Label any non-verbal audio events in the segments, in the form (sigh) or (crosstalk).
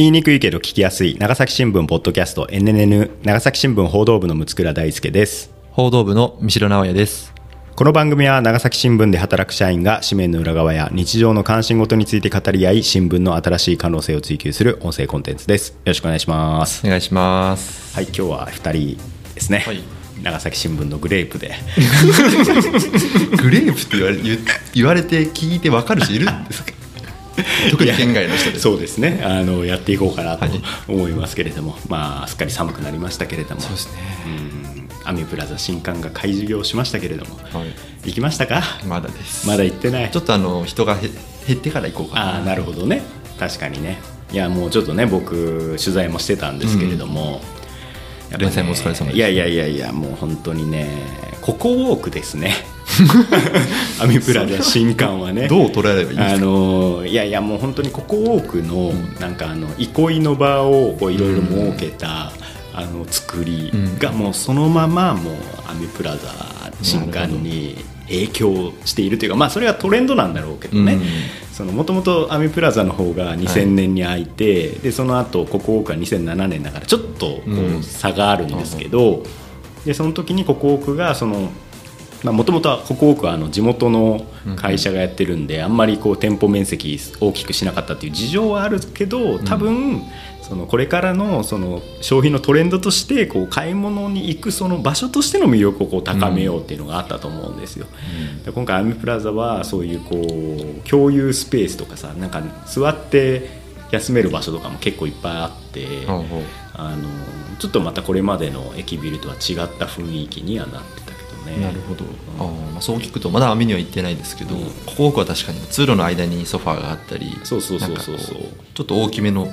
言いにくいけど聞きやすい長崎新聞ポッドキャスト NNN 長崎新聞報道部の六倉大輔です。報道部の三代直也です。この番組は長崎新聞で働く社員が紙面の裏側や日常の関心事について語り合い新聞の新しい可能性を追求する音声コンテンツです。よろしくお願いします。お願いします。はい今日は2人ですね、はい。長崎新聞のグレープで。(laughs) グレープって言われ言言われて聞いて分かる人いるんですか？(laughs) 特に県外の人でそうですね。あのやっていこうかなとはい。思いますけれども、まあすっかり寒くなりましたけれども。そうですね。うん。アミプラザ新館が開業しましたけれども。はい。行きましたか？まだです。まだ行ってない。ちょっとあの人がへ減ってから行こうかな。ああなるほどね。確かにね。いやもうちょっとね僕取材もしてたんですけれども、やっぱね連載もお疲れ様でした。いやいやいやいやもう本当にねここウォークですね。(laughs) アミプラザ新館はね。どう捉えればいいんですあかのいやいやもう本当にここウォークのなんかあの憩いの場をこういろいろ設けた、あの作りがもうそのままもうアミプラザ新館に影響しているというかまあそれがトレンドなんだろうけどね、もともとアミプラザの方が2000年に開いて、でその後ここウォークは2007年だからちょっとこう差があるんですけど、でその時にここがそのもともとはここ多くはあの地元の会社がやってるんで、あんまりこう店舗面積大きくしなかったっていう事情はあるけど多分、そのこれからのその消費のトレンドとしてこう買い物に行くその場所としての魅力をこう高めようっていうのがあったと思うんですよ。で今回アミプラザはそういうこう共有スペースとかさなんか座って休める場所とかも結構いっぱいあって。あのちょっとまたこれまでの駅ビルとは違った雰囲気にはなってね。なるほど。あーまあそう聞くとまだ網には行ってないですけど、うん。ここ奥は確かに通路の間にソファーがあったりそうそうそうそうそう。ちょっと大きめの、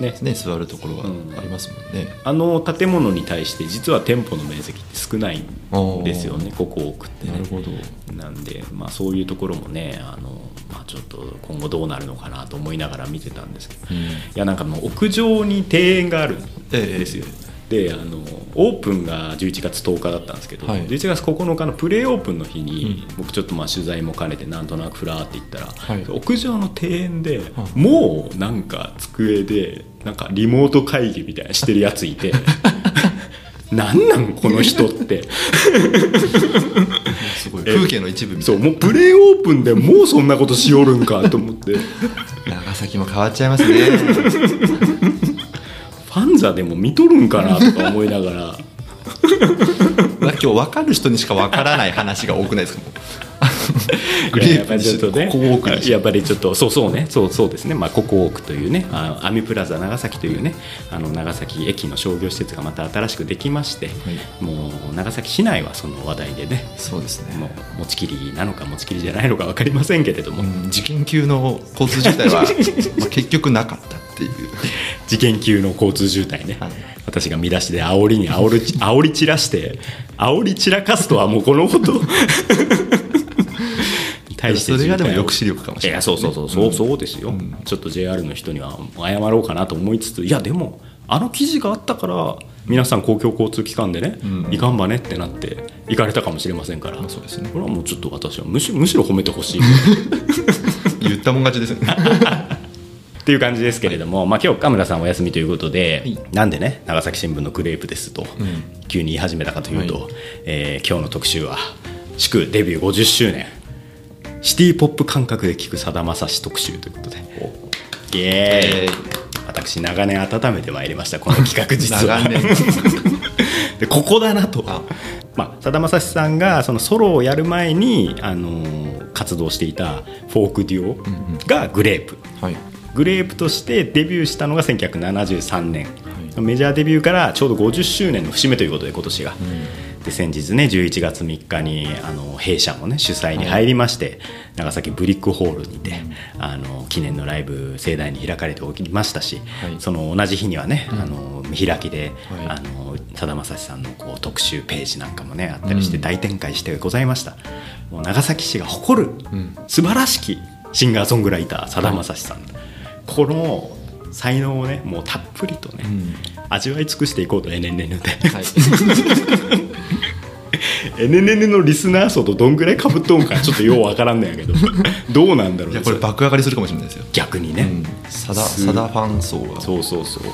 ね。ね、座るところがうん。ありますもんね、あの建物に対して実は店舗の面積って少ないんですよね。ここ多くってね。なるほど。なんで、まあ、そういうところもねあの、まあ、ちょっと今後どうなるのかなと思いながら見てたんですけど、うん。いやなんかもう屋上に庭園があるんですよ、であのオープンが11月10日だったんですけど、はい。11月9日のプレーオープンの日に、僕ちょっとまあ取材も兼ねてなんとなくふらーって行ったら、はい。屋上の庭園で、もうなんか机でなんかリモート会議みたいなしてるやついて (laughs) なんなんこの人って。すごい。風景の一部みたそいうなもうプレーオープンで (laughs) もうそんなことしよるんかと思って。長崎も変わっちゃいますねファンザでも見とるんかなとか思いながら。(laughs) 今日分かる人にしか分からない話が多くないですか？(laughs) グいややっぱレープにしりちょっとねここやっぱりちょっとそうそうねそうそうですね。まあここ多くというねあアミプラザ長崎というねあの長崎駅の商業施設がまた新しくできまして、もう長崎市内はその話題でねそうですね。もう持ちきりなのか持ちきりじゃないのか分かりませんけれども、うん事件級の交通渋滞は (laughs) まあ結局なかったっていう。事件級の交通渋滞ね、はい。私が見出しで煽りに煽る煽り散らして煽り散らかすとはもうこのこと (laughs) (laughs) 対してそれがでも抑止力かもしれない。いやそうそうそう。そうそうですよ、ちょっと JR の人には謝ろうかなと思いつついやでもあの記事があったから皆さん公共交通機関でね、いかんばねってなって行かれたかもしれませんから、そうですね。これはもうちょっと私はむしむしろ褒めてほしい。(laughs) 言ったもん勝ちですよ。ね (laughs) っていう感じですけれども、まあ、今日岡村さんお休みということで、はい。なんでね長崎新聞のグレープですと、急に言い始めたかというと、はい。えー今日の特集は祝デビュー50周年。シティ・ポップ感覚で聴くさだまさし特集ということで。イエーイ。え私長年温めてまいりましたこの企画実は。長年。(laughs) でここだなと。あ。まあさだまさしさんがそのソロをやる前に、あのー活動していたフォークデュオがグレープ、はい。グレープとしてデビューしたのが1973年、メジャーデビューからちょうど50周年の節目ということで今年が、で先日ね11月3日にあの弊社もね主催に入りまして、長崎ブリックホールにて、あの記念のライブ盛大に開かれておりましたし、はい。その同じ日にはね、あの見開きではい。あのさだまさしさんのこう特集ページなんかもねあったりして大展開してございました、もう長崎市が誇る素晴らしきシンガーソングライターさだまさしさん、この才能をねもうたっぷりとね、ん味わい尽くしていこうと NNN で。はい。(laughs) NNN のリスナー層とどんぐらいかぶっとんかちょっとようわからんねやけど。(laughs) どうなんだろうねいやこれ爆上がりするかもしれないですよ。逆にね、うん。サダすサダファン層が。そうそうそう。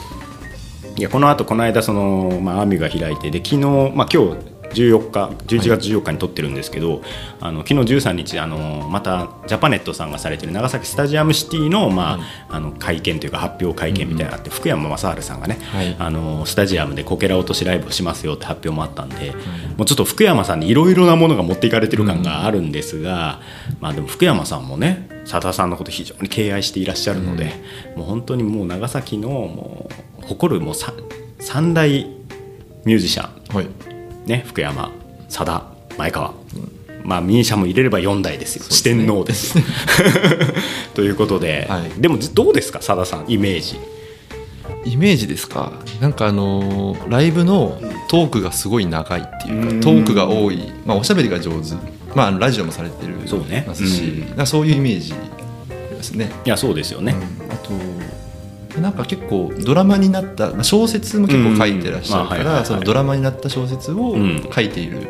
いやこのあとこの間その、まあ、アミが開いてで昨日、まあ、今日14日11月14日に撮ってるんですけど、あの昨日13日あのまたジャパネットさんがされてる長崎スタジアムシティの,、まああの会見というか発表会見みたいなのがあって、福山雅治さんがね、はい。あのスタジアムでこけら落としライブをしますよって発表もあったんで、もうちょっと福山さんにいろいろなものが持っていかれてる感があるんですが、まあでも福山さんもね佐田さんのこと非常に敬愛していらっしゃるので、もう本当にもう長崎のもう誇るもうさ三大ミュージシャンはいね、福山、佐田、前川、まあ、ミーシャも入れれば4代ですよ、ね。天王です。(laughs) ということで、はい。でもどうですか、佐田さん、イメージ？イメージですか？なんかあのーライブのトークがすごい長いっていうかうん。トークが多い、まあ、おしゃべりが上手、まあラジオもされてるそうね。ますし、うん。なんかそういうイメージですね、いや、そうですよね。うん。あとなんか結構ドラマになったまあ小説も結構書いてらっしゃるからそのドラマになった小説をうん。書いている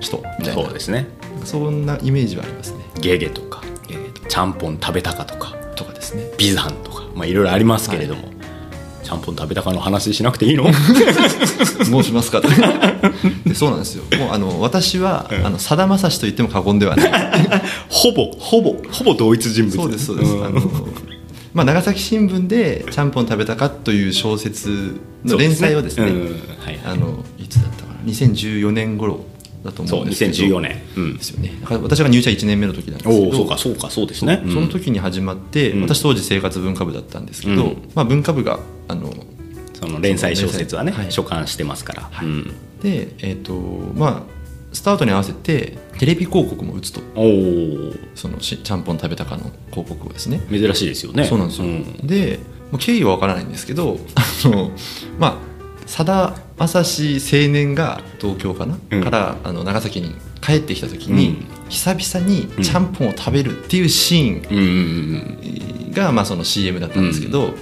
人みたいな、そうですね。そんなイメージはありますね。ゲゲとか、ちゃんぽん食べたかとか、とかですね。ビザンとか、まあ、いろいろありますけれども、ちゃんぽん食べたかの話しなくていいの？(laughs) 申しますかと。でそうなんですよ。もうあの私は、あのさだまさしと言っても過言ではない。(laughs) ほぼ、ほぼ、ほぼ同一人物。そうですそうです、ん。あのまあ、長崎新聞で「ちゃんぽん食べたか」という小説の連載をですねあのいつだったかな？2014年頃だと思そううんですけど。2014年、うん。ですよね。だから私が入社1年目の時なんですけど。おおそうかそうかそうですね。そその時に始まって、うん。私当時生活文化部だったんですけど、うん。まあ、文化部があのその連載小説はね、はい所管してますから、はい。うんでえっ、とまあスタートに合わせてテレビ広告も打つと。そのしちゃんぽん食べたかの広告をですね。珍しいですよね。そうなんですよ、でもう経緯は分からないんですけどあのまあさだまさし青年が東京かな、うん。からあの長崎に帰ってきた時に、うん。久々にちゃんぽんを食べるっていうシーンうんうんうんが、まあ、その CM だったんですけど、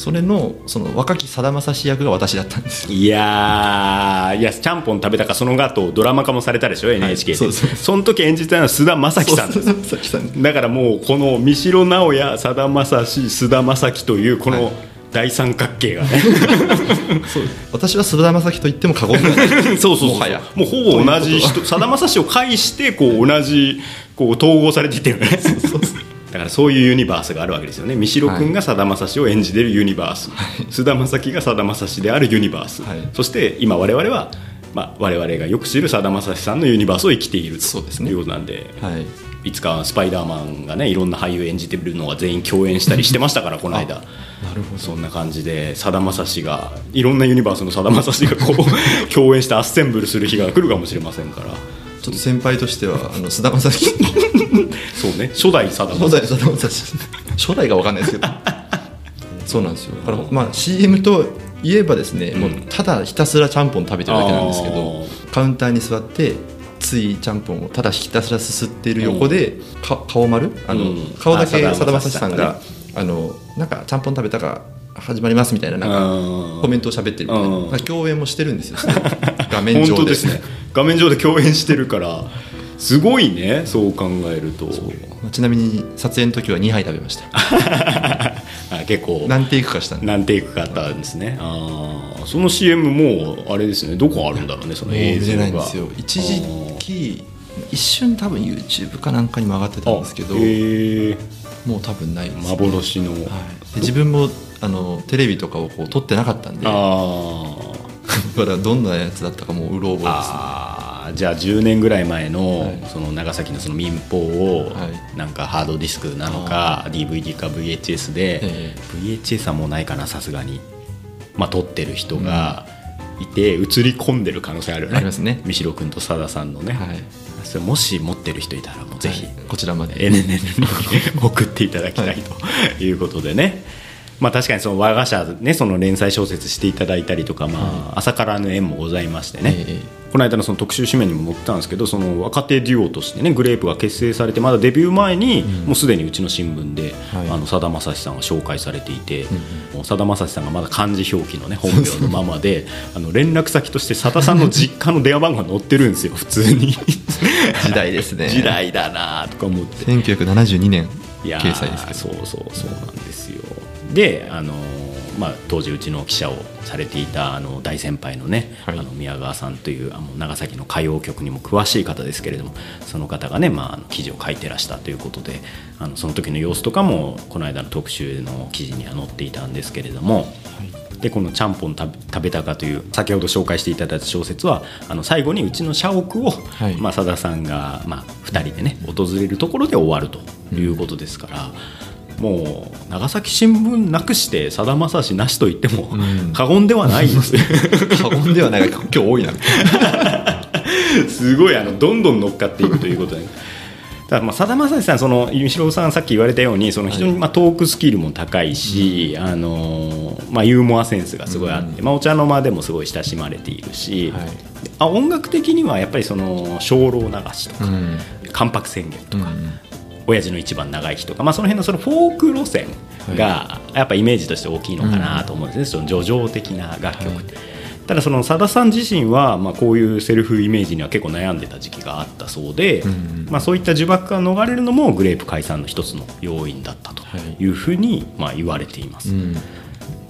それのその若きさだまさし役が私だったんですよ。いやーいやちゃんぽん食べたかその後ドラマ化もされたでしょ NHK で、そうですその時演じたのは菅田将暉さん。だからもうこの三城直哉さだまさし菅田将暉というこの大三角形がね、そう。私は菅田将暉と言っても過言ではない。(laughs) そうそうそうそう。もはや。もうほぼ同じ人。さだまさしを介してこう同じこう統合されていってるよねだからそういうユニバースがあるわけですよね。三城君がさだまさしを演じてるユニバース。菅、田将暉がさだまさしであるユニバース、はい。そして今我々は、まあ、我々がよく知るさだまさしさんのユニバースを生きているそうですね。ということなんではい。いつかスパイダーマンがねいろんな俳優演じてるのが全員共演したりしてましたから (laughs) この間。なるほど。そんな感じでさだまさしがいろんなユニバースのさだまさしがこう (laughs) 共演してアッセンブルする日が来るかもしれませんから。ちょっと先輩としては菅田将暉 (laughs) そうね。初代さだま初さし代菅田将暉初代が分かんないですけど。そうなんですよ。だから、まあ、CM といえばですね、もうただひたすらちゃんぽん食べてるだけなんですけどカウンターに座ってついちゃんぽんをただひたすらすすっている横で、か顔丸？あの、うん。顔だけあさだまさしさんさが、あのなんかちゃんぽん食べたが始まりますみたいななんかうん。コメントを喋ってるみたいな。共演もしてるんですよ。(laughs) 画面本上で。当ですね。画面上で共演してるからすごいねそう考えると。まあちなみに撮影の時は2杯食べました。(laughs) あ結構。何テイクかしたんで何テイクかあったんですね。あー。その CM もうあれですね。どこあるんだろうねその映像もう見れないんがですよ。一時期一瞬多分 YouTube かなんかにも上がってたんですけどもう多分ないです、幻の、はい、で自分もあのテレビとかをこう撮ってなかったんでだあー。(laughs) からどんなやつだったかもううろ覚えですねじゃあ10年ぐらい前の,、はい。その長崎のその民放を、はい。なんかハードディスクなのか DVD か VHS で、え VHS はもうないかなさすがに、まあ、撮ってる人がいて、映り込んでる可能性あるよね。ありますね。三代君と佐田さんのね、はい。それもし持ってる人いたらもうぜひ、はい。こちらまで。NNN に (laughs) 送っていただきたいということでね、まあ確かにその我が社ねその連載小説していただいたりとか、まあ、朝からの縁もございましてね、ええこの間のその特集紙面にも載ってたんですけどその若手デュオとしてねグレープが結成されてまだデビュー前に、もうすでにうちの新聞ではい。あのさだまさしさんが紹介されていてさだまさしさんがまだ漢字表記のね本名のままで (laughs) あの連絡先としてさださんの実家の電話番号が載ってるんですよ (laughs) 普通に。時代ですね。(laughs) 時代だなとか思って。1972年掲載ですけど。そうそうそうなんでであのーまあ、当時うちの記者をされていたあの大先輩のね、はいあの宮川さんというあの長崎の歌謡曲にも詳しい方ですけれどもその方がね、まあ、記事を書いてらしたということであのその時の様子とかもこの間の特集の記事には載っていたんですけれども、でこの「ちゃんぽん食べたか」という先ほど紹介していただいた小説はあの最後にうちの社屋を、はいまあ、さださんが、まあ、2人でね訪れるところで終わるということですから。もう長崎新聞なくしてさだまさしなしと言ってもん。過言ではない。んですよ過言ではない。が今日多いな。(laughs) すごいあのどんどん乗っかっていくということで。ただまあさだまさしさん、その三代さんさっき言われたようにその非常にまあトークスキルも高いし、あのーまあ、ユーモアセンスがすごいあって、まあ、お茶の間でもすごい親しまれているし、はい。あ音楽的にはやっぱりその精霊流しとか、うん。関白宣言とか、うん親父の一番長い日とか、まあ、その辺のそのフォーク路線がやっぱイメージとして大きいのかなと思うんですね、その叙情的な楽曲って。ただそのさださん自身は、まあ、こういうセルフイメージには結構悩んでた時期があったそうで、んまあ、そういった呪縛から逃れるのもグレープ解散の一つの要因だったというふうにまあ言われています。うん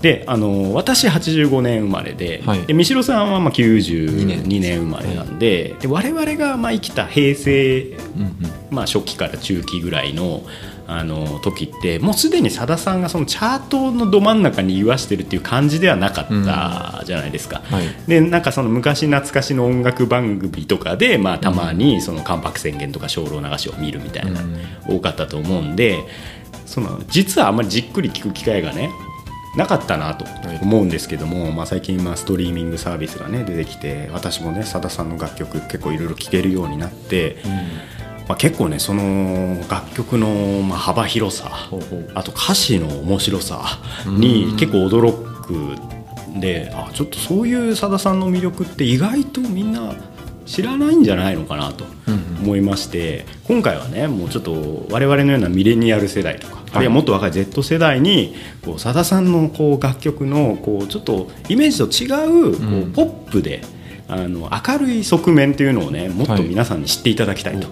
であの私85年生まれで,、はい。で三代さんはまあ92年。年生まれなんで,、で我々がまあ生きた平成うんうん。まあ、初期から中期ぐらいのあの時ってもうすでにさださんがそのチャートのど真ん中に言わしてるっていう感じではなかったじゃないですか。はい。でなんかその昔懐かしの音楽番組とかで、まあ、たまにその関白宣言とか精霊流しを見るみたいな、多かったと思うんでその実はあんまりじっくり聞く機会がねなかったなと思うんですけども、まあ、最近まあストリーミングサービスがね出てきて私もねさださんの楽曲結構いろいろ聴けるようになって、まあ、結構ねその楽曲のまあ幅広さあと歌詞の面白さに結構驚くであちょっとそういうさださんの魅力って意外とみんな知らないんじゃないのかなと思いまして、今回はねもうちょっと我々のようなミレニアル世代とか、あるいはもっと若い Z 世代にこうさださんのこう楽曲のこうちょっとイメージと違うこうポップであの明るい側面っていうのをねもっと皆さんに知っていただきたいと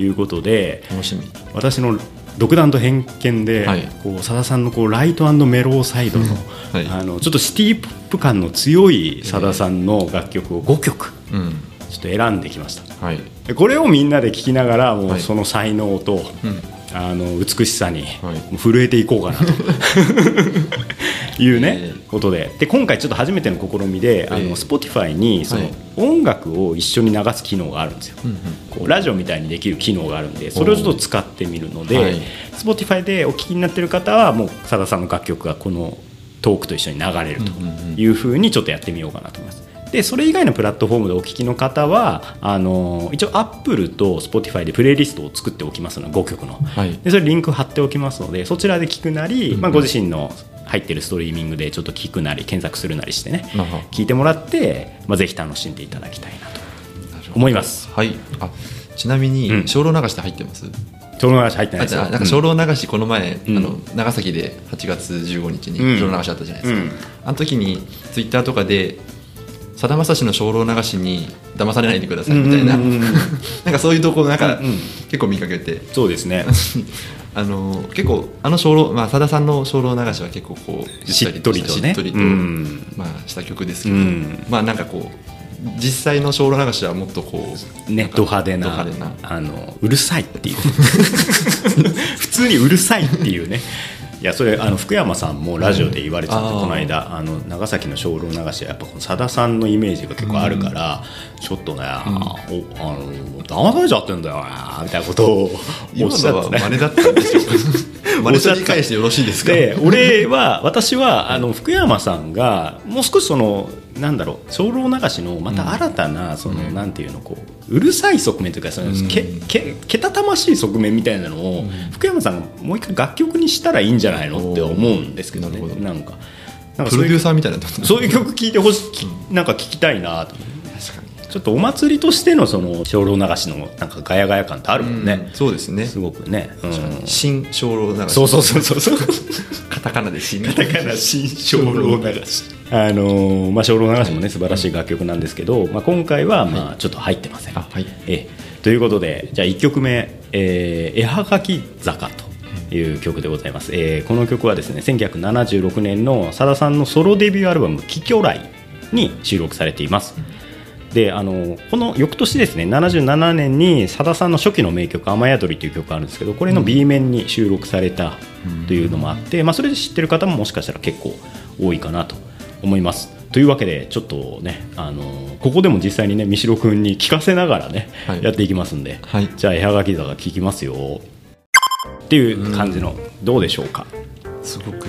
いうことで、楽しみ。私の独断と偏見で、はい。こうさださんのこうライトメローサイドの,、はい。あのちょっとシティ・ポップ感の強いさださんの楽曲を5曲うん。ちょっと選んできました。はい。でこれをみんなで聴きながらもはい。うその才能と、うんあの美しさに震えていこうかなと。(laughs) いうね、えことで。で今回ちょっと初めての試みで、あえ。えの Spotify にそのはい。音楽を一緒に流す機能があるんですよ、こうラジオみたいにできる機能があるんでそれをちょっと使ってみるので、はい。Spotify でお聴きになってる方はもうさださんの楽曲がこのトークと一緒に流れるというふうにちょっとやってみようかなと思います。でそれ以外のプラットフォームでお聞きの方はあの一応 Apple と Spotify でプレイリストを作っておきますので5曲の、はい。でそれリンク貼っておきますのでそちらで聞くなり、まあ、ご自身の入ってるストリーミングでちょっと聞くなり検索するなりしてね聞いてもらって、まあ、ぜひ楽しんでいただきたいなと思います。はい。あちなみうん。に精霊流しって入ってます？その話入ってないですよ。なんか精霊流しこの前、うん。あの長崎で8月15日にうん。精霊流しあったじゃないですか、うん。あの時にツイッターとかでさだまさしの精霊流しに騙されないでくださいみたいな、うんうん (laughs) なんかそういうとこなんか、うんうん。結構見かけて。そうですね。(laughs) あの結構あの精霊まあさださんの精霊流しは結構こうしっとりとね。しっとりと、うん。まあした曲ですけど、うん。まあなんかこう実際の精霊流しはもっとこうね、ド派手な。あのうるさいっていう。(laughs) 普通にうるさいっていうねいやそれあの福山さんもラジオで言われてたんで、うん。この間あの長崎の精霊流しはやっぱさださんのイメージが結構あるから、ちょっとね、おあの騙されちゃってんだよなみたいなことをお今っしゃのはってね真似だったんでしょ (laughs) うかマネタ理解してよろしいですかで俺は (laughs) 私はあの福山さんがもう少しそのなんだろう精霊流しのまた新たな、その、なんていうのこううるさい側面というかその、けけけたたましい側面みたいなのを、福山さんがもう一回楽曲にしたらいいんじゃないのって思うんですけどね。なんかなんかプそういうロデューサーみたいなそういう曲聴いてほしいなんか聞きたいなと。思ってちょっとお祭りとしてのその精霊流しのなんかガヤガヤ感ってあるもんね、そうですね。すごくね、うん、新精霊流し。そうそうそうそうそう。(laughs) カタカナで新カタカナ新精霊流し。あのーまあ精霊流しもね素晴らしい楽曲なんですけど、まあ、今回はまあちょっと入ってません、あはい。ええ。ということでじゃあ1曲目「えー絵はがき坂」という曲でございます、えーこの曲はですね1976年のさださんのソロデビューアルバム「貴巨来」に収録されていますであのこの翌年ですね77年にさださんの初期の名曲「雨宿り」という曲があるんですけどこれの B 面に収録されたというのもあって、まあ、それで知ってる方ももしかしたら結構多いかなと思います。というわけでちょっとねあのここでも実際にね三代君に聞かせながらね、はい。やっていきますんで、はい。じゃあ絵はがき坂聞きますよ。っていう感じの、どうでしょうか？すごく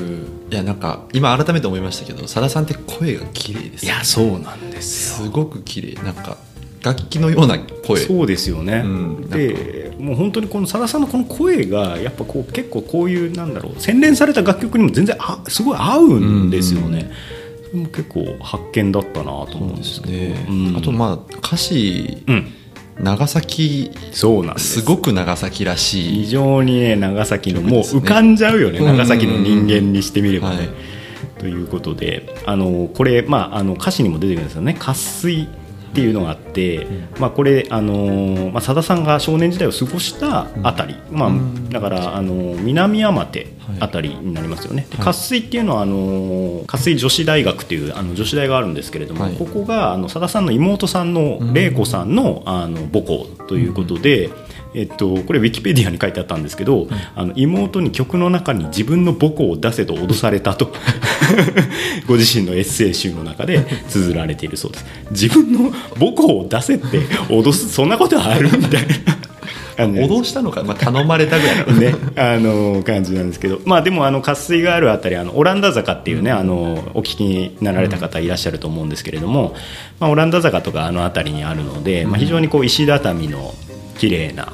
いやなんか今改めて思いましたけどさださんって声が綺麗ですいやそうなんですよ。すごく綺麗。なんか楽器のような声。そうですよね、うんでもう本当にこのさださんのこの声がやっぱこう結構こういうなんだろう洗練された楽曲にも全然あすごい合うんですよね、それも結構発見だったなと思うんですけど。ね。うん。あとまあ歌詞うん長崎そうなんです。すごく長崎らし非い常にね長崎のもう浮かんじゃうよねうん長崎の人間にしてみればね。はい。ということであのこれ、まあ、あの歌詞にも出てくるんですよね「渇水」っていうのがあって、まあ、これあの、まあ、さださんが少年時代を過ごしたあたり、まあ、だからあの南山手あたりになりますよね。で渇水っていうのはあの渇水女子大学っていうあの女子大があるんですけれども、はい。ここがあのさださんの妹さんの玲子さんのあの母校ということで。えっと、これウィキペディアに書いてあったんですけど、あの妹に曲の中に自分の母校を出せと脅されたと。(laughs) ご自身のエッセイ集の中で綴られているそうです。自分の母校を出せって脅すそんなことあるみたいな。感じで脅したのか、まあ、頼まれたぐらいなの。(laughs) ね、あの感じなんですけど、まあ、でもあの渇水があるあたりあのオランダ坂っていうね、あのお聞きになられた方いらっしゃると思うんですけれども、まあ、オランダ坂とかあの辺りにあるので、まあ、非常にこう石畳の綺麗な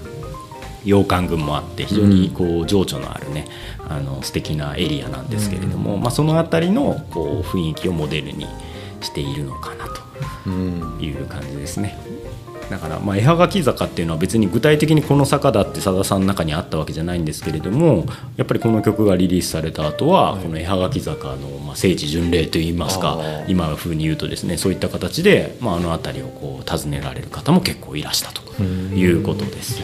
洋館群もあって非常にこう情緒のあるね、あの素敵なエリアなんですけれども、まあ、その辺りのこう雰囲気をモデルにしているのかなうん。という感じですね。だから、まあ、絵はがき坂っていうのは別に具体的にこの坂だってさださんの中にあったわけじゃないんですけれどもやっぱりこの曲がリリースされた後は、この絵はがき坂の、まあ、聖地巡礼といいますか今風に言うとですねそういった形で、まあ、あの辺りをこう訪ねられる方も結構いらしたということです。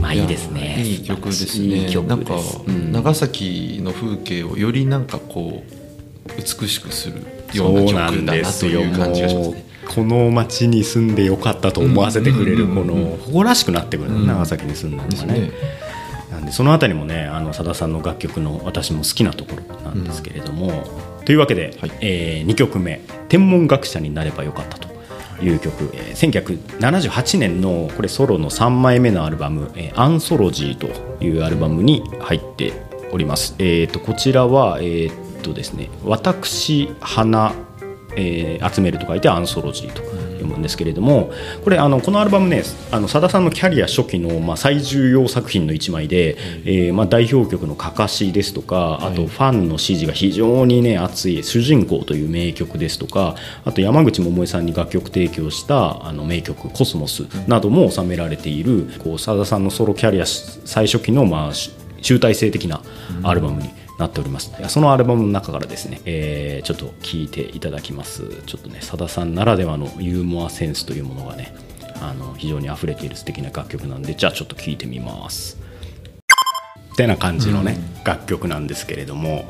まあいいですね。いい曲ですね。いい曲なんか。うん。長崎の風景をよりなんかこう美しくするよそううな曲だなとですよいう感じがしますね。この町に住んでよかったと思わせてくれるこの誇らしくなってくる、うん。長崎に住んだのがね。ですね。なんでそのあたりもねあのさださんの楽曲の私も好きなところなんですけれども、というわけで、はい。え2曲目「天文学者になればよかった」という曲、えー1978年のこれソロの3枚目のアルバム「えーアンソロジー」というアルバムに入っております。えー、とこちらは、えーっとですね「私花、えー集める」と書いて「アンソロジー」と読むんですけれどもこれあのこのアルバムねあのさださんのキャリア初期の、まあ、最重要作品の一枚で、えーまあ、代表曲の「かかし」ですとかあとファンの支持が非常にね熱い「主人公」という名曲ですとかあと山口百恵さんに楽曲提供したあの名曲「コスモス」なども収められているこうさださんのソロキャリア最初期の、まあ、し集大成的なアルバムになっております、そのアルバムの中からですね、えーちょっと聴いていただきます。ちょっとねさださんならではのユーモアセンスというものがねあの非常に溢れている素敵な楽曲なんでじゃあちょっと聴いてみます。ってな感じのね、楽曲なんですけれども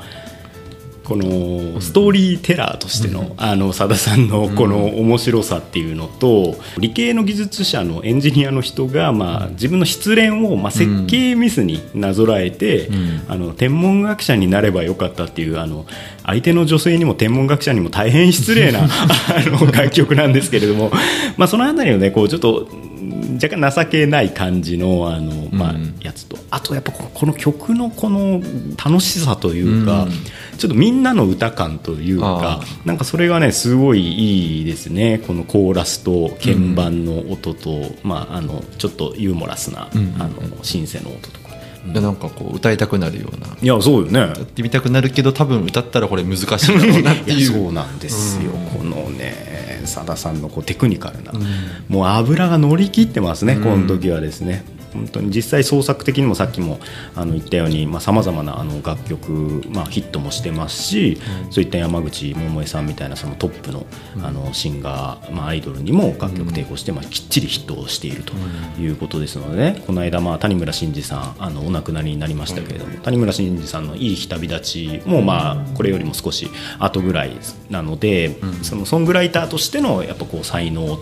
このストーリーテラーとしてのあのさださんのこの面白さっていうのと理系の技術者のエンジニアの人がまあ自分の失恋をまあ設計ミスになぞらえてあの天文学者になればよかったっていうあの相手の女性にも天文学者にも大変失礼な (laughs) あの楽曲なんですけれどもまあそのあたりをねこうちょっと若干情けない感じのあの、まあうんやつと。あとやっぱここの曲のこの楽しさというか、うん。ちょっとみんなの歌感というかあなんかそれがねすごいいいですね。このコーラスと鍵盤の音と、まあ、あのちょっとユーモラスな、うん。あのシンセの音とか。いやなんかこう歌いたくなるような。いやそうよね。歌ってみたくなるけど多分歌ったらこれ難しいだろうなっていいうやそうなんですよ、このねさださんのこうテクニカルな、ん。もう油が乗り切ってますね、うん。この時はですね本当に実際創作的にもさっきもあの言ったようにさまざ、まなあの楽曲、まあ、ヒットもしてますし、そういった山口百恵さんみたいなそのトップの,、あのシンガー、まあ、アイドルにも楽曲提供して、まあ、きっちりヒットをしているということですのでね、この間、まあ、谷村新司さんあのお亡くなりになりましたけれども、谷村新司さんの「いい日旅立ちも」まあ、これよりも少し後ぐらいなので、そのソングライターとしてのやっぱこう才能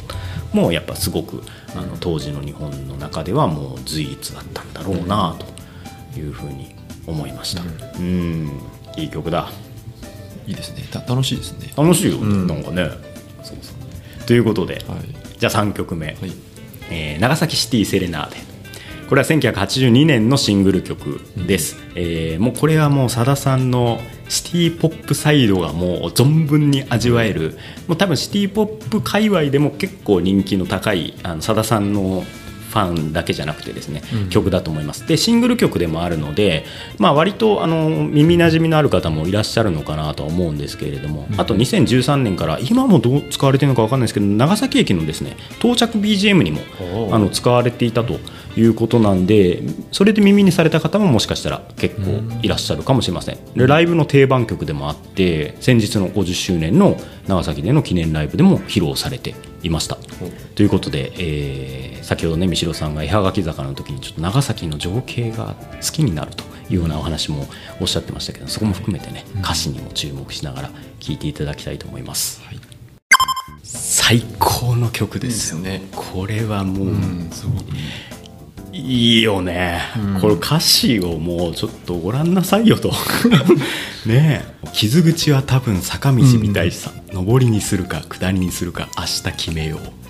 もやっぱすごくあの当時の日本の中ではもう随一だったんだろうなというふうに思いました。うん。いい曲だ。いいですね。た楽しいですね。楽しいよ、ん。なんかね。そうそう。ということで、はい。じゃあ3曲目、はい。えー長崎シティセレナーデこれは1982年のシングル曲です、えーもうこれはもうさださんのシティポップサイドがもう存分に味わえる。もう多分シティポップ界隈でも結構人気の高いさださんのファンだけじゃなくてですね、うん。曲だと思います。でシングル曲でもあるので、まあ、割とあの耳なじみのある方もいらっしゃるのかなとは思うんですけれども、あと2013年から今もどう使われてるのか分かんないですけど長崎駅のですね到着 BGM にもあの使われていたということなんでそれで耳にされた方ももしかしたら結構いらっしゃるかもしれません。でライブの定番曲でもあって先日の50周年の長崎での記念ライブでも披露されていました。ということで、えー先ほどね三代さんが絵はがき坂の時にちょっと長崎の情景が好きになるというようなお話もおっしゃってましたけどそこも含めてね歌詞にも注目しながら聴いていただきたいと思います、はい。最高の曲ですよね。これはもう、うんすごくいいよね、これ歌詞をもうちょっとご覧なさいよと。(laughs) ねえ。傷口は多分坂道みたいさ、上りにするか下りにするか明日決めよう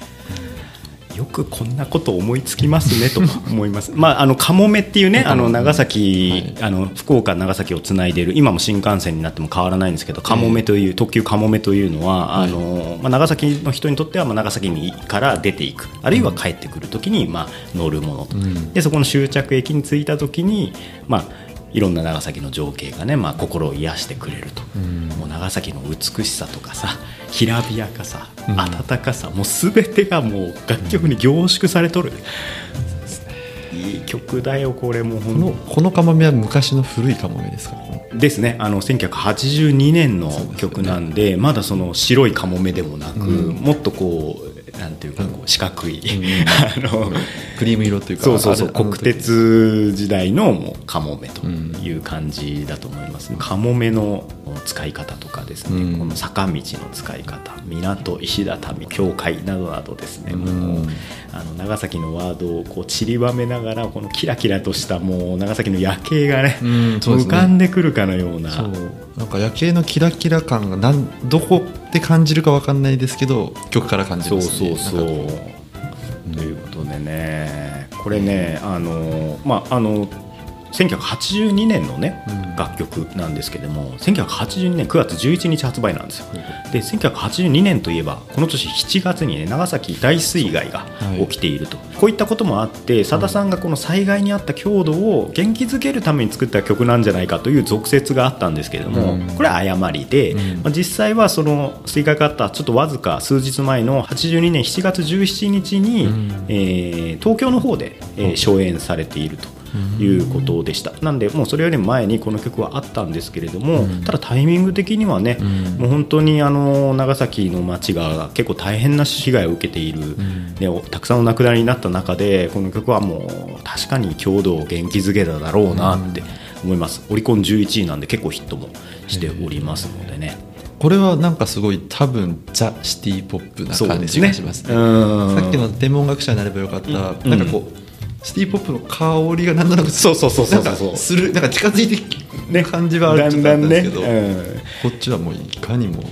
よくこんなこと思いつきますねと思います。(laughs) まああのかもめっていうねあの長崎、あの福岡長崎をつないでいる今も新幹線になっても変わらないんですけどかもめという、特急かもめというのは、あのまあ長崎の人にとってはまあ長崎にから出ていく。あるいは帰ってくるときにまあ乗るものと、でそこの終着駅に着いたときにまあいろんな長崎の情景がね、まあ、心を癒してくれると、もう長崎の美しさとかさきらびやかさ、温かさもう全てがもう楽曲に凝縮されとる、いい曲だよこれもこのこのカモメは昔の古いカモメですか？ですね。あの1982年の曲なんでまだその白いカモメでもなく、もっとこうなんていうかこう四角い、あのクリーム色というかそうそうそう国鉄時代のもうカモメという感じだと思います、ね。カモメの使い方とかですね、うん。この坂道の使い方港石畳教会などなどですね、もうあの長崎のワードをこう散りばめながらこのキラキラとしたもう長崎の夜景がね,、浮かんでくるかのような。なんか夜景のキラキラ感がなんどこで感じるかわかんないですけど曲から感じそうますね。そうそうなんか。こということでね。これねあのまああの1982年のね、うん。楽曲なんですけども1982年9月11日発売なんですよ。で1982年といえばこの年7月にね長崎大水害が起きていると、こういったこともあってさださんがこの災害にあった郷土を元気づけるために作った曲なんじゃないかという俗説があったんですけれども、うん。これは誤りで、うん。まあ、実際はその水害があったちょっとわずか数日前の82年7月17日に、うん。えー東京の方で、えー初演されていると。いうことでした。なんでもうそれより前にこの曲はあったんですけれども、ただタイミング的にはね、うん。もう本当にあの長崎の町が結構大変な被害を受けている、ねおたくさんお亡くなりになった中でこの曲はもう確かに郷土を元気づけただろうなって思います、オリコン11位なんで結構ヒットもしておりますのでね。これはなんかすごい多分ザ・シティ・ポップな感じがしますね。うん。さっきの天文学者になればよかった、うん。なんかこうシティ・ポップの香りがなんとなくそうそうそうそうそう。するなんか近づいてきね。感じはあるだんだんね、ちょっとあったんですけど、うん。こっちはもういかにも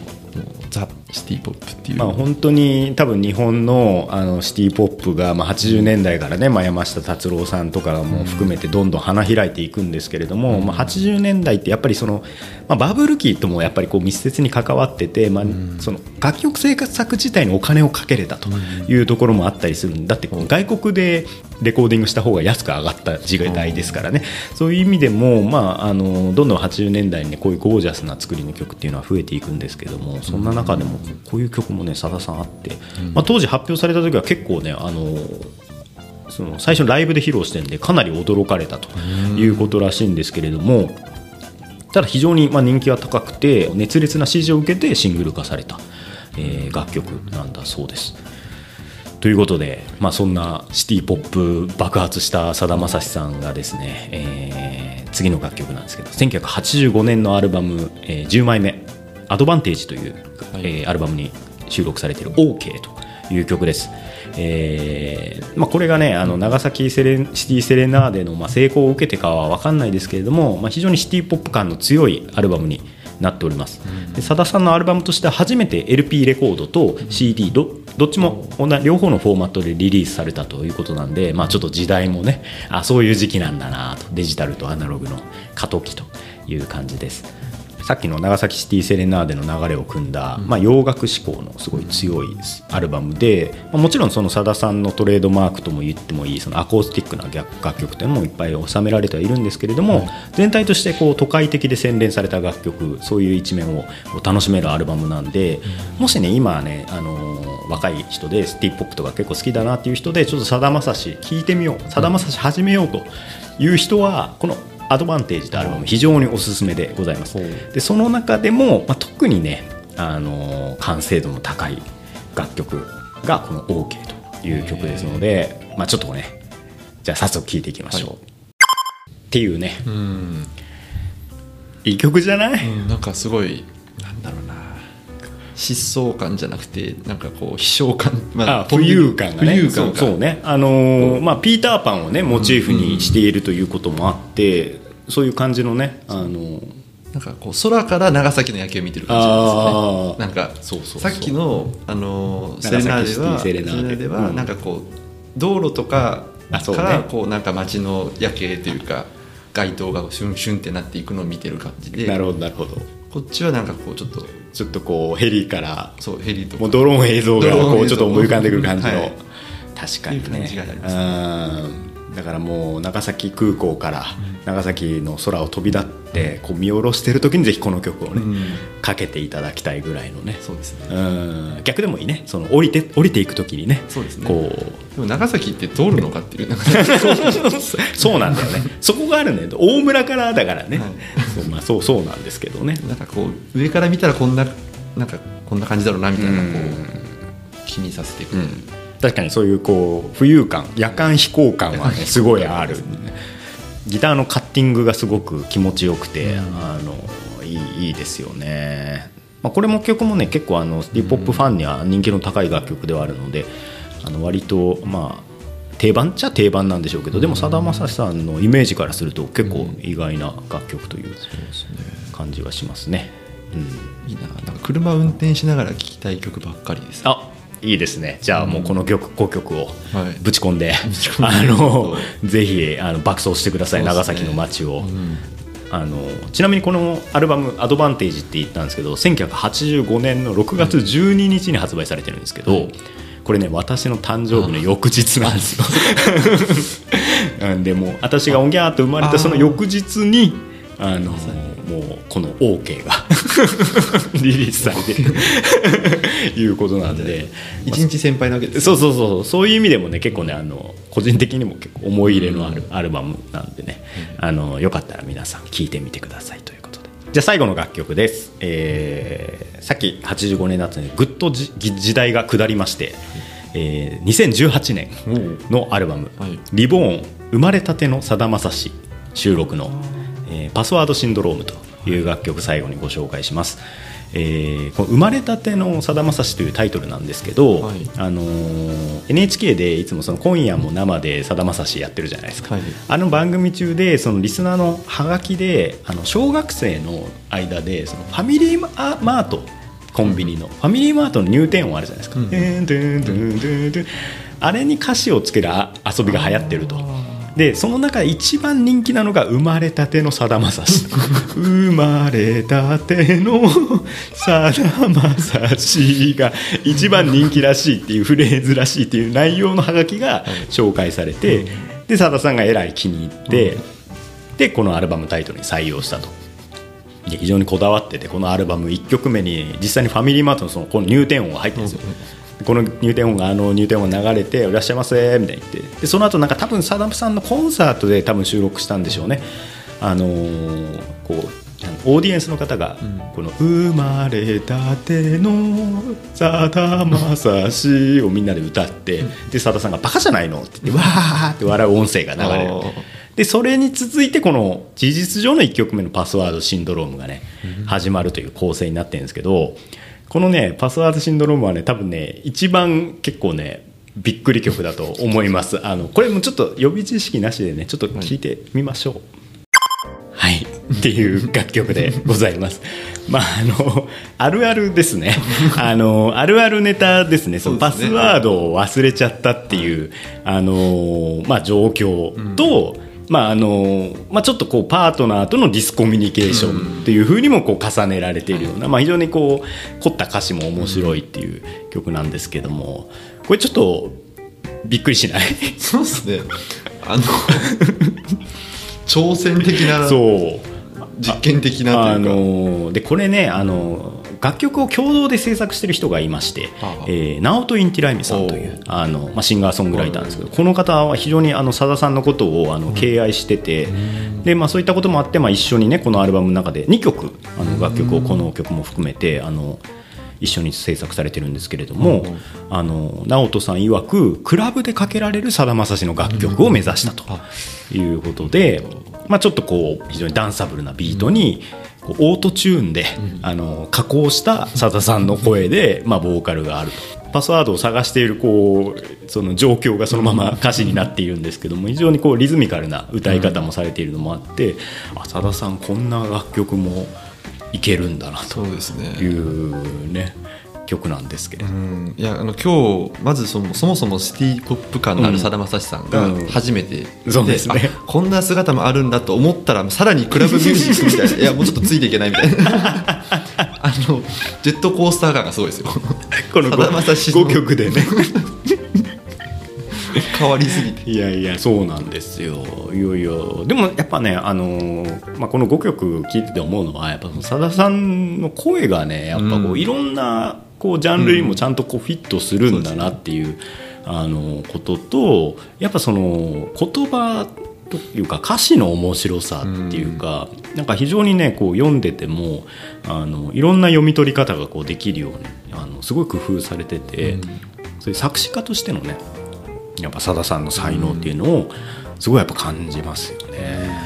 ザ・シティ・ポップっていう、まあ、本当に多分日本のあのシティ・ポップが、まあ、80年代からね、まあ、山下達郎さんとかも含めてどんどん花開いていくんですけれども、まあ、80年代ってやっぱりその、まあ、バブル期ともやっぱりこう密接に関わってて、まあ、その楽曲制作自体にお金をかけれたというところもあったりするんだって外国でレコーディングした方が安く上がった時代ですからねそういう意味でも、まあ、あのどんどん80年代に、ね、こういうゴージャスな作りの曲っていうのは増えていくんですけどもそんな中でもこういう曲もねさださんあって、まあ、当時発表された時は結構ねあのその最初ライブで披露してるんでかなり驚かれたということらしいんですけれどもただ非常にまあ人気は高くて熱烈な支持を受けてシングル化された、えー楽曲なんだそうです。ということで、まあ、そんなシティ・ポップ爆発したさだまさしさんがですね、えー次の楽曲なんですけど1985年のアルバム、えー10枚目「アドバンテージ」という、えーアルバムに収録されている「OK」という曲です。えーまあ、これがねあの長崎セレンシティ・セレナーデの、まあ、成功を受けてかは分かんないですけれども、まあ、非常にシティ・ポップ感の強いアルバムになっております。でさださんのアルバムとしては初めて LP レコードと CD どどっちも同じ両方のフォーマットでリリースされたということなんで、まあ、ちょっと時代もねあそういう時期なんだなと。デジタルとアナログの過渡期という感じですさっきの長崎シティ・セレナーデの流れを組んだ、まあ、洋楽志向のすごい強いアルバムで、まあもちろんそのさださんのトレードマークとも言ってもいいそのアコースティックな楽楽曲というのもいっぱい収められてはいるんですけれども、全体としてこう都会的で洗練された楽曲そういう一面を楽しめるアルバムなんで、もしね今ね、あのー若い人でシティ・ポップとか結構好きだなっていう人でちょっとさだまさし聴いてみようさだまさし始めようという人はこの「アドバンテージ」というアルバム非常におすすめでございます。でその中でも、まあ、特にね、あのー完成度の高い楽曲がこの「OK」という曲ですので、まあ、ちょっとねじゃあ早速聴いていきましょう。っていうねうん。いい曲じゃない、うんなんかすごいなんだろうな。疾走感じゃなくてなんかこう飛翔感、まあ浮遊感がね。浮遊感が。そうそうね。あのーまあ、ピーターパンをねモチーフにしているということもあって、そういう感じのねあのーなんかこう空から長崎の夜景を見てる感じあなんーですね。なんかさっきの、あのーセ長レナー崎デはセレナーデはうん。なんかこう道路とかからこうなんか街の夜景というか街灯がシュンシュンってなっていくのを見てる感じでなるほどなるほど。こっちはなんかこうちょっとちょっとこうヘリからそうヘリとか。もうドローン映像がこうちょっと思い浮かんでくる感じの、はい。確かにっていう感じがあります。うんだからもう長崎空港から長崎の空を飛び立ってこう見下ろしてる時にぜひこの曲をね、うん。かけていただきたいぐらいのね。そうですね。うん。逆でもいいね。その降りて降りていく時にね。そうですね。こう。でも長崎って通るのかっていう (laughs) そうなんだよね。そこがあるね大村からだからね、はい。そうまあ、そうそうなんですけどね。なんかこう上から見たらこんななんかこんな感じだろうなみたいなこう気にさせてく。る、確かにそういうこう浮遊感夜間飛行感はねすごいある。ギターのカッティングがすごく気持ちよくて、あのいいいいですよね、まあ、これも曲もね結構あのシティ・ポップファンには人気の高い楽曲ではあるのであの割とまあ定番っちゃ定番なんでしょうけどでもさだまさしさんのイメージからすると結構意外な楽曲という感じはしますね。うん。いいな。なんか車運転しながら聴きたい曲ばっかりです。あいいですね。じゃあもうこの曲5曲をはい。ぶち込んで、ち込んで。あの (laughs) ぜひあの爆走してください、ね。長崎の街を、うん。あのちなみにこのアルバム「アドバンテージ」って言ったんですけど1985年の6月12日に発売されてるんですけど、これね私の誕生日の翌日なんですよ。(laughs) でもう私がおぎゃーっと生まれたその翌日にあのもうこの OK が (laughs) リリースされてる。ということなんで。一日先輩なわけですそうそうそうそう。いう意味でもね結構ねあの個人的にも結構思い入れのあるアルバムなんでね、あのよかったら皆さん聴いてみてくださいということで。じゃあ最後の楽曲です、えーさっき85年だったのでぐっとじ時代が下りまして、えー2018年のアルバムはい「リボーン生まれたてのさだまさし」収録の、えーパスワードシンドローム」という楽曲最後にご紹介します。えーこの生まれたてのさだまさしというタイトルなんですけど、はい。あのー NHK でいつもその今夜も生でさだまさしやってるじゃないですか、はい。あの番組中でそのリスナーのハガキであの小学生の間でそのファミリーママートコンビニの、ファミリーマートの入店音あるじゃないですか、うんあれに歌詞をつけるあ遊びが流行ってるとでその中で一番人気なのが生まれたてのさだまさし。(laughs) 生まれたての (laughs) さだまさしが一番人気らしいっていうフレーズらしいっていう内容のハガキが紹介されて、でさださんがえらい気に入って、でこのアルバムタイトルに採用したと。で非常にこだわっててこのアルバム1曲目に実際にファミリーマートのそのこの入店音が入ってるんですよ、この入店音があの入店音が流れて「いらっしゃいませ」みたいに言って。でその後なんか多分さださんのコンサートで多分収録したんでしょうね。あのーこうオーディエンスの方が「この生まれたてのさだまさし」をみんなで歌ってでさださんが「バカじゃないの?」って言ってわー。って笑う音声が流れる。でそれに続いてこの事実上の1曲目のパスワードシンドロームがね始まるという構成になってるんですけどこのねパスワードシンドロームはね多分ね一番結構ねびっくり曲だと思いますあのこれもちょっと予備知識なしでねちょっと聞いてみましょうはい、っていう楽曲でございます。(laughs) まああのあるあるですね。(laughs) あのあるあるネタですね。そのパスワードを忘れちゃったっていうあのまあ状況と。まああのまあ、ちょっとこうパートナーとのディスコミュニケーションっていうふうにもこう重ねられているような、まあ、非常にこう凝った歌詞も面白いっていう曲なんですけどもこれちょっとびっくりしない？そうですね。あの挑戦的なそう。実験的なあというか。のでこれねあの楽曲を共同で制作してる人がいましてああ、えー、ナオト・インティライミさんというおあの、まあ、シンガーソングライターなんですけどこの方は非常にあのさださんのことをあの敬愛してて、でまあ、そういったこともあって、まあ、一緒にねこのアルバムの中で2曲あの楽曲をこの曲も含めてあの一緒に制作されてるんですけれども、あの直人さん曰くクラブでかけられるさだまさしの楽曲を目指したということで、まあ、ちょっとこう非常にダンサブルなビートにこうオートチューンで、あの加工したさださんの声で、まあ、ボーカルがあると。パスワードを探しているこうその状況がそのまま歌詞になっているんですけども非常にこうリズミカルな歌い方もされているのもあってあさださんこんな楽曲もいけるんだなとそうですね。いうね曲なんですけれど、うん。いやあの今日まずそのそもそもシティポップ感のあるさだまさしさんがうん。初めて、そうですね。あこんな姿もあるんだと思ったらさらにクラブミュージックみたいな。(laughs) いやもうちょっとついていけないみたいな。(laughs) あのジェットコースター感がすごいですよ。このさだまさしの5曲でね。(laughs) 変わりすぎて。いやいやそうなんですよ。いよいよでもやっぱねあのーまあ、この5曲聴いてて思うのはやっぱさださんの声がねやっぱこう、うん。いろんなこうジャンルにもちゃんとこうフィットするんだなっていう,、あのこととやっぱその言葉というか歌詞の面白さっていうか、なんか非常にねこう読んでてもあのいろんな読み取り方がこうできるようにあのすごい工夫されてて、そういう作詞家としてのねやっぱさださんの才能っていうのをすごいやっぱ感じますよね。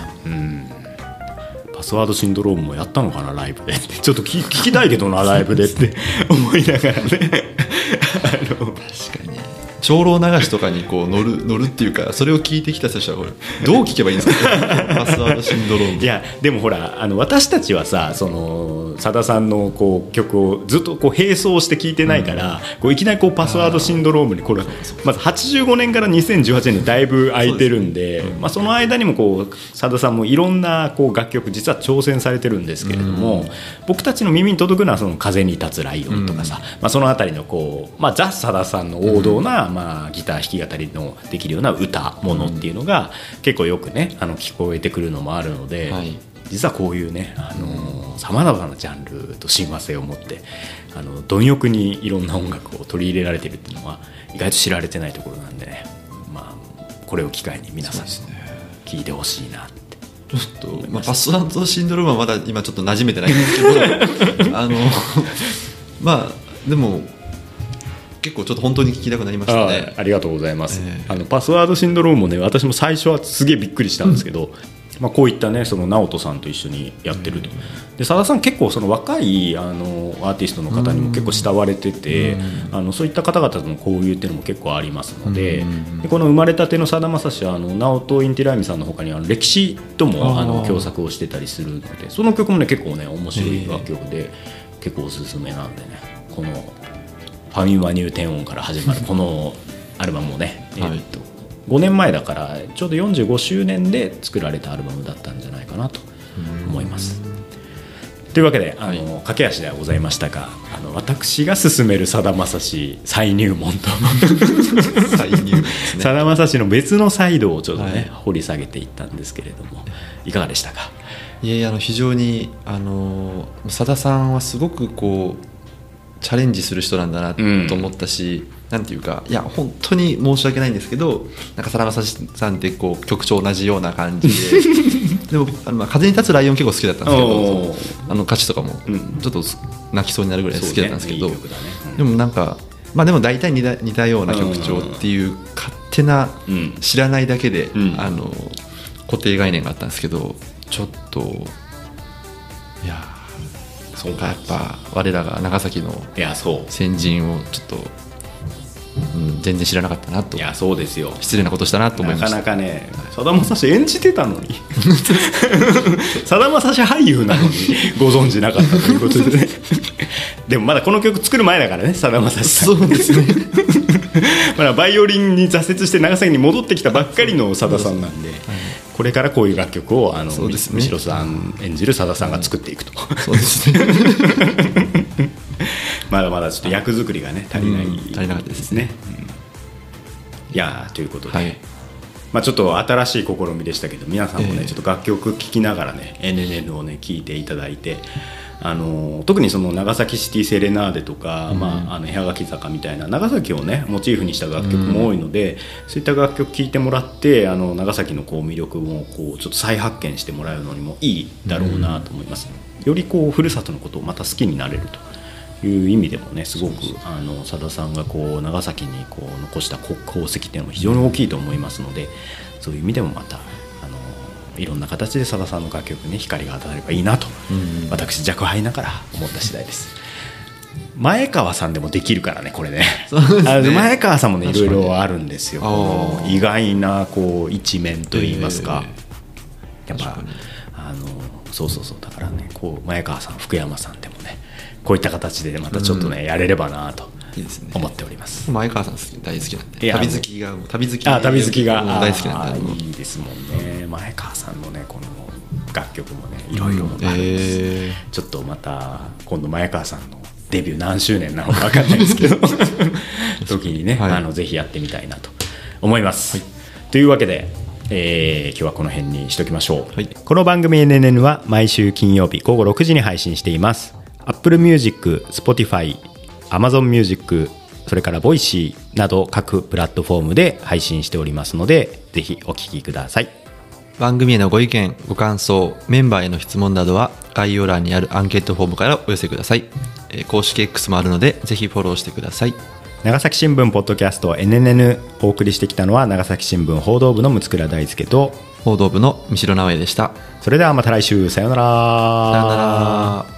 うんパスワードシンドロームもやったのかなライブで。(laughs) ちょっと聞聞きたいけどなライブでって思いながらね。(laughs) あの確かに。長老流しとかにこう乗る乗るっていうかそれを聞いてきた人たちはどう聞けばいいんですか、パスワードシンドロームいやでもほらあの私たちはさそのさださんのこう曲をずっとこう並走して聴いてないから、こういきなりこうパスワードシンドロームにこれまず85年から2018年にだいぶ空いてるんでそまあ、その間にもこうさださんもいろんなこう楽曲実は挑戦されてるんですけれども、僕たちの耳に届くのはその「風に立つライオン」とかさ、まあ、その辺りのこう、まあ、ザ・さださんの王道な、まあ、ギター弾き語りのできるような歌ものっていうのが結構よくねあの聞こえてくるのもあるので。はい実はこういうねさまざまなジャンルと親和性を持ってあの貪欲にいろんな音楽を取り入れられてるっていうのは意外と知られてないところなんでね、まあ、これを機会に皆さんに聞いてほしいなって。ちょっと、まあ、パスワードシンドロームはまだ今ちょっと馴染めてないんですけど (laughs) あのまあでも結構ちょっと本当に聞きたくなりましたあねありがとうございます、ええ。あのパスワードシンドロームもね私も最初はすげえびっくりしたんですけど、(laughs) まあ、こういったねその直人さんと一緒にやってると、でさださん結構その若いあのアーティストの方にも結構慕われてて、あのそういった方々との交流っていうのも結構ありますので,、でこの生まれたてのさだまさしはあのナオト・インティライミさんのほかにあのレキシともあの共作をしてたりするのでその曲もね結構ね面白い楽曲で。結構おすすめなんでねこの「ファミマニューテンオン」から始まるこのアルバムもね、えはい。ーっと5年前だからちょうど45周年で作られたアルバムだったんじゃないかなと思います。というわけであの、駆け足ではございましたがあの私が勧めるさだまさし再入門と。(laughs) 再入ですね。さだまさしの別のサイドをちょっとね、はい。掘り下げていったんですけれどもいかがでしたか？いやいやあの非常にあのさださんはすごくこうチャレンジする人なんだなうんと思ったし、なんていうかいや本当に申し訳ないんですけどなんかさだまさしさんってこう曲調同じような感じで (laughs) でもあの、まあ、風に立つライオン結構好きだったんですけどあの歌詞とかもうん。ちょっと泣きそうになるぐらい好きだったんですけど、ね。ね。うん。でもなんかまあでも大体似た似たような曲調っていう勝手なうん。知らないだけで、うん。あの固定概念があったんですけどちょっといやそうやっぱ我らが長崎の先人をちょっと、うん、全然知らなかったなと。いやそうですよ。失礼なことしたなと思いなかました。なかねさだまさし演じてたのに。(laughs) さだまさし俳優なのに (laughs) ご存知なかったということでね。(laughs) でもまだこの曲作る前だからねさだまさしさん。そうですね。まだバイオリンに挫折して長崎に戻ってきたばっかりのさださんなんで、これからこういう楽曲をあの、そうですね。みしろさん演じるさださんが作っていくと、そうですね。(laughs) まだまだちょっと役作りがね足りない、うん足りなかったですね。うん。いやーということで、はい。まあ、ちょっと新しい試みでしたけど皆さんもね、ええ。ちょっと楽曲聴きながらね NNN をね聴いていただいてあのー特にその長崎シティセレナーデとか、まあ、あの部屋垣坂みたいな長崎をねモチーフにした楽曲も多いので、そういった楽曲聴いてもらってあの長崎のこう魅力もこうちょっと再発見してもらうのにもいいだろうなと思います、よりこうふるさとのことをまた好きになれるという意味でもねすごくあの佐田さんがこう長崎にこう残した功功績っていうのも非常に大きいと思いますのでそういう意味でもまたいろんな形で佐田さんの楽曲に光が当たればいいなと、うん私若輩ながら思った次第です。前川さんでもできるからねこれね。ね。前川さんもねいろいろあるんですよ。意外なこう一面といいますか、やっぱあのそうそうそう。だからねこう前川さん福山さんでもねこういった形でまたちょっとね、やれればなといいですね。思っております。前川さん好き大好きなんで。旅好きが旅好きあ旅好きが大好きなんあで。あのーいいですもんね。前川さんのねこの楽曲もねいろいろあるんです、えちょっとまた今度前川さんのデビュー何周年なのか分かんないですけど。(laughs) 時にね、はい。あのぜひやってみたいなと思います。というわけで、えー今日はこの辺にしときましょう、はい。この番組 NNN は毎週金曜日午後6時に配信しています。Apple Music、Spotify、Amazon Music それから Voicy など各プラットフォームで配信しておりますのでぜひお聞きください。番組へのご意見ご感想メンバーへの質問などは概要欄にあるアンケートフォームからお寄せください、えー公式 X もあるのでぜひフォローしてください。長崎新聞ポッドキャスト NNN お送りしてきたのは長崎新聞報道部の六倉大輔と報道部の三代直江でした。それではまた来週さようなら。さよなら